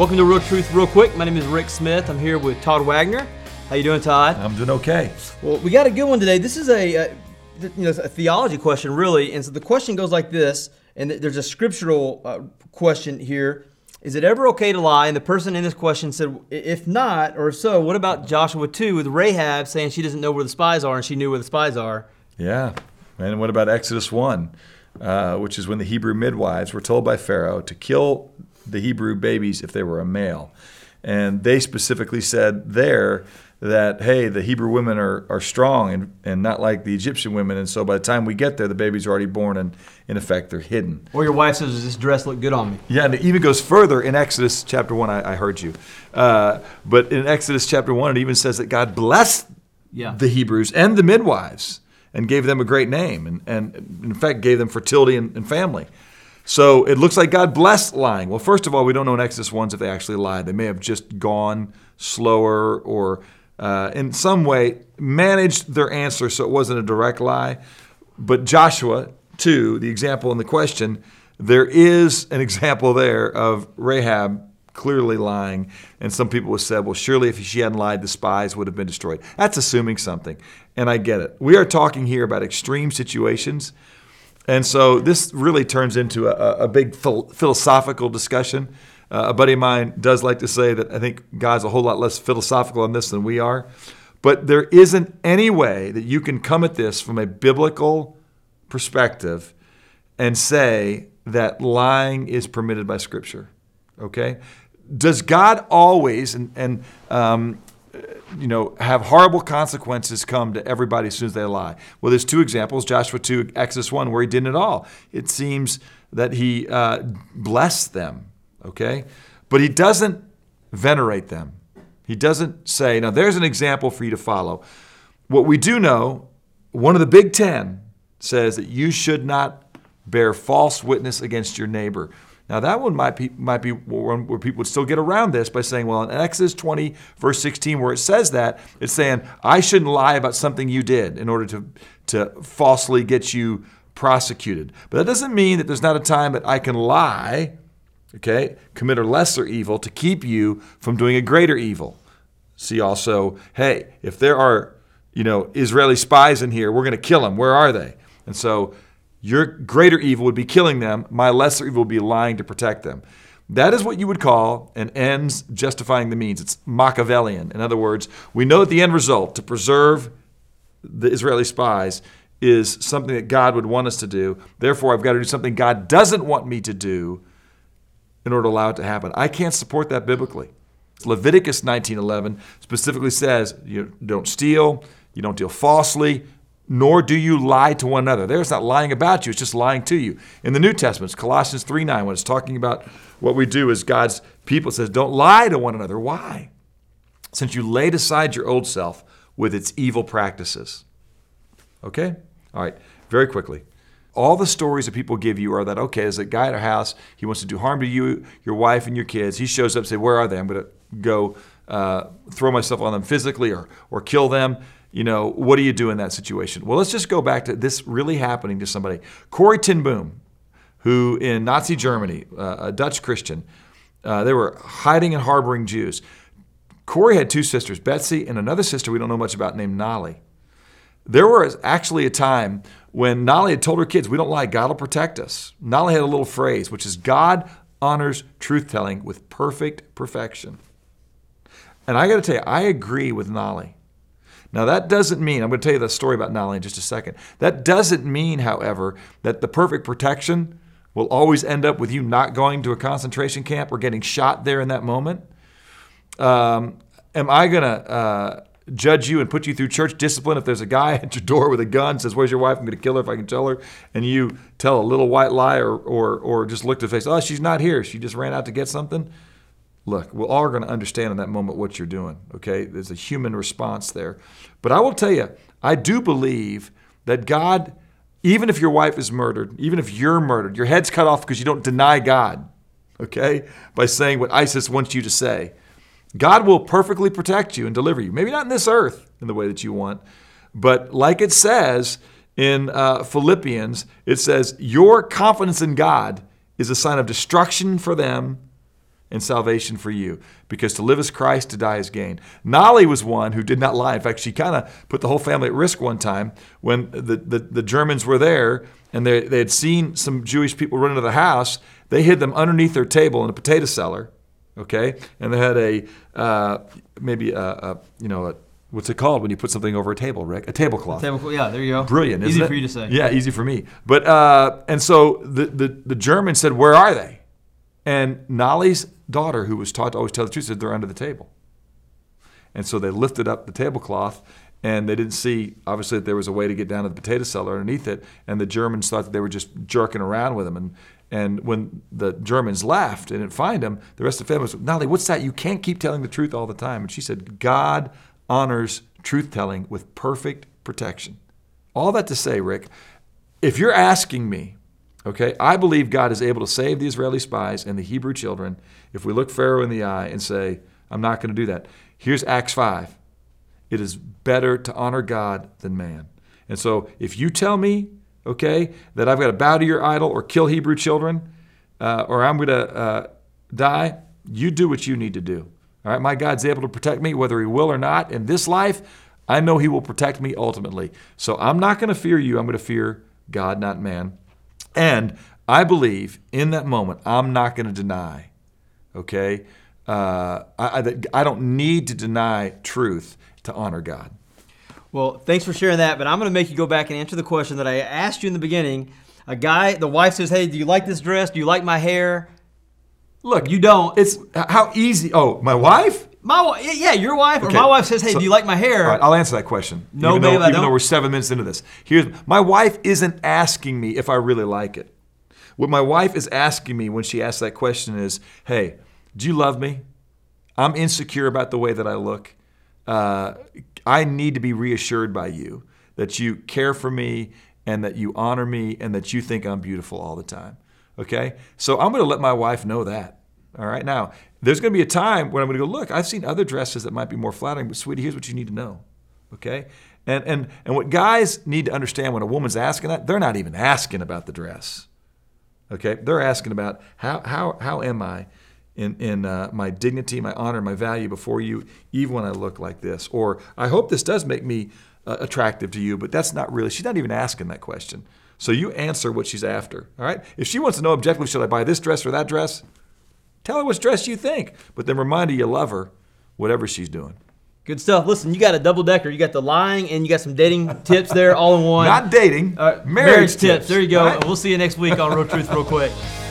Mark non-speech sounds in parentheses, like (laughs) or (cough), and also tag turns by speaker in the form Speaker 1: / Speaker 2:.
Speaker 1: Welcome to Real Truth Real Quick. My name is Rick Smith. I'm here with Todd Wagner. How you doing, Todd?
Speaker 2: I'm doing okay.
Speaker 1: Well, we got a good one today. This is a, a you know a theology question, really, and so the question goes like this. And there's a scriptural uh, question here. Is it ever okay to lie? And the person in this question said, if not, or if so, what about Joshua 2 with Rahab saying she doesn't know where the spies are and she knew where the spies are?
Speaker 2: Yeah. And what about Exodus 1, uh, which is when the Hebrew midwives were told by Pharaoh to kill the Hebrew babies if they were a male. And they specifically said there that, hey, the Hebrew women are, are strong and, and not like the Egyptian women. And so by the time we get there, the babies are already born and, in effect, they're hidden.
Speaker 1: Or your wife says, does this dress look good on me?
Speaker 2: Yeah, and it even goes further in Exodus chapter 1. I, I heard you. Uh, but in Exodus chapter 1, it even says that God blessed yeah. the Hebrews and the midwives and gave them a great name and, and in fact, gave them fertility and, and family. So it looks like God blessed lying. Well, first of all, we don't know in Exodus 1 if they actually lied. They may have just gone slower or uh, in some way managed their answer so it wasn't a direct lie. But Joshua 2, the example in the question, there is an example there of Rahab clearly lying. And some people have said, well, surely if she hadn't lied, the spies would have been destroyed. That's assuming something. And I get it. We are talking here about extreme situations. And so this really turns into a, a big philosophical discussion. Uh, a buddy of mine does like to say that I think God's a whole lot less philosophical on this than we are. But there isn't any way that you can come at this from a biblical perspective and say that lying is permitted by Scripture. Okay? Does God always, and, and um, you know, have horrible consequences come to everybody as soon as they lie. Well, there's two examples Joshua 2, Exodus 1, where he didn't at all. It seems that he uh, blessed them, okay? But he doesn't venerate them. He doesn't say, now there's an example for you to follow. What we do know, one of the big ten says that you should not bear false witness against your neighbor. Now, that one might be, might be one where people would still get around this by saying, well, in Exodus 20, verse 16, where it says that, it's saying, I shouldn't lie about something you did in order to, to falsely get you prosecuted. But that doesn't mean that there's not a time that I can lie, okay, commit a lesser evil to keep you from doing a greater evil. See also, hey, if there are, you know, Israeli spies in here, we're going to kill them. Where are they? And so your greater evil would be killing them, my lesser evil would be lying to protect them. That is what you would call an ends justifying the means. It's Machiavellian. In other words, we know that the end result, to preserve the Israeli spies, is something that God would want us to do. Therefore, I've got to do something God doesn't want me to do in order to allow it to happen. I can't support that biblically. Leviticus 19:11 specifically says you don't steal, you don't deal falsely, nor do you lie to one another. There, it's not lying about you, it's just lying to you. In the New Testament, it's Colossians 3 9, when it's talking about what we do as God's people, says, Don't lie to one another. Why? Since you laid aside your old self with its evil practices. Okay? All right, very quickly. All the stories that people give you are that, okay, there's a guy at our house, he wants to do harm to you, your wife, and your kids. He shows up and say, Where are they? I'm going to go uh, throw myself on them physically or, or kill them you know, what do you do in that situation? Well, let's just go back to this really happening to somebody. Corrie ten Boom, who in Nazi Germany, uh, a Dutch Christian, uh, they were hiding and harboring Jews. Corrie had two sisters, Betsie and another sister we don't know much about named Nollie. There was actually a time when Nollie had told her kids, We don't lie, God will protect us. Nollie had a little phrase, which is God honors truth telling with perfect perfection. And I got to tell you, I agree with Nollie. Now, that doesn't mean, I'm going to tell you the story about Nollie in just a second. That doesn't mean, however, that the perfect protection will always end up with you not going to a concentration camp or getting shot there in that moment. Um, am I going to uh, judge you and put you through church discipline if there's a guy (laughs) at your door with a gun says, Where's your wife? I'm going to kill her if I can tell her. And you tell a little white lie or, or, or just look to the face, Oh, she's not here. She just ran out to get something. Look, we're all going to understand in that moment what you're doing, okay? There's a human response there. But I will tell you, I do believe that God, even if your wife is murdered, even if you're murdered, your head's cut off because you don't deny God, okay, by saying what ISIS wants you to say, God will perfectly protect you and deliver you. Maybe not in this earth in the way that you want, but like it says in uh, Philippians, it says, Your confidence in God is a sign of destruction for them and salvation for you, because to live is Christ, to die is gain. Nollie was one who did not lie. In fact, she kind of put the whole family at risk one time when the, the, the Germans were there and they, they had seen some Jewish people run into the house. They hid them underneath their table in a potato cellar, okay? And they had a, uh, maybe a, a, you know, a, what's it called when you put something over a table, Rick? A tablecloth.
Speaker 1: Tablecloth, yeah, there you go.
Speaker 2: Brilliant,
Speaker 1: Easy for
Speaker 2: it?
Speaker 1: you to say.
Speaker 2: Yeah, easy for me. But uh, and so the, the the German said, "Where are they?" And Nollie's daughter, who was taught to always tell the truth, said, "They're under the table." And so they lifted up the tablecloth, and they didn't see obviously that there was a way to get down to the potato cellar underneath it. And the Germans thought that they were just jerking around with them. And and when the Germans left and didn't find them, the rest of the family was, Nollie, what's that? You can't keep telling the truth all the time. And she said, God honors truth telling with perfect protection. All that to say, Rick, if you're asking me, okay, I believe God is able to save the Israeli spies and the Hebrew children if we look Pharaoh in the eye and say, I'm not going to do that. Here's Acts 5. It is better to honor God than man. And so if you tell me, okay, that I've got to bow to your idol or kill Hebrew children uh, or I'm going to uh, die, you do what you need to do. All right, my God's able to protect me whether He will or not in this life. I know He will protect me ultimately. So I'm not going to fear you. I'm going to fear God, not man. And I believe in that moment, I'm not going to deny, okay? Uh, I, I, I don't need to deny truth to honor God.
Speaker 1: Well, thanks for sharing that, but I'm going to make you go back and answer the question that I asked you in the beginning. A guy, the wife says, Hey, do you like this dress? Do you like my hair?
Speaker 2: Look,
Speaker 1: You don't.
Speaker 2: It's how easy. Oh, my wife?
Speaker 1: My yeah, your wife or my wife says, "Hey,
Speaker 2: so-
Speaker 1: do you like my hair?"
Speaker 2: Right, I'll answer that question.
Speaker 1: No,
Speaker 2: even though,
Speaker 1: babe, I
Speaker 2: even though
Speaker 1: don't.
Speaker 2: we're seven minutes into this. Here's my wife isn't asking me if I really like it. What my wife is asking me when she asks that question is, "Hey, do you love me? I'm insecure about the way that I look. Uh, I need to be reassured by you that you care for me and that you honor me and that you think I'm beautiful all the time." Okay, so I'm going to let my wife know that. All right. Now, there's going to be a time when I'm going to go, look, I've seen other dresses that might be more flattering, but sweetie, here's what you need to know. Okay? And and and what guys need to understand when a woman's asking that, they're not even asking about the dress. Okay? They're asking about how how how am I in in uh, my dignity, my honor, my value before you, even when I look like this, or I hope this does make me uh, attractive to you, but that's not really. She's not even asking that question. So you answer what she's after. All right? If she wants to know objectively, should I buy this dress or that dress? Tell her what dress you think, but then remind her you love her, whatever she's doing.
Speaker 1: Good stuff. Listen, you got a double decker. You got the lying and you got some dating (laughs) tips there all in one.
Speaker 2: Not dating,
Speaker 1: Uh,
Speaker 2: marriage,
Speaker 1: tips. There you go.
Speaker 2: Right?
Speaker 1: We'll see you next week on Real Truth, real quick. (laughs)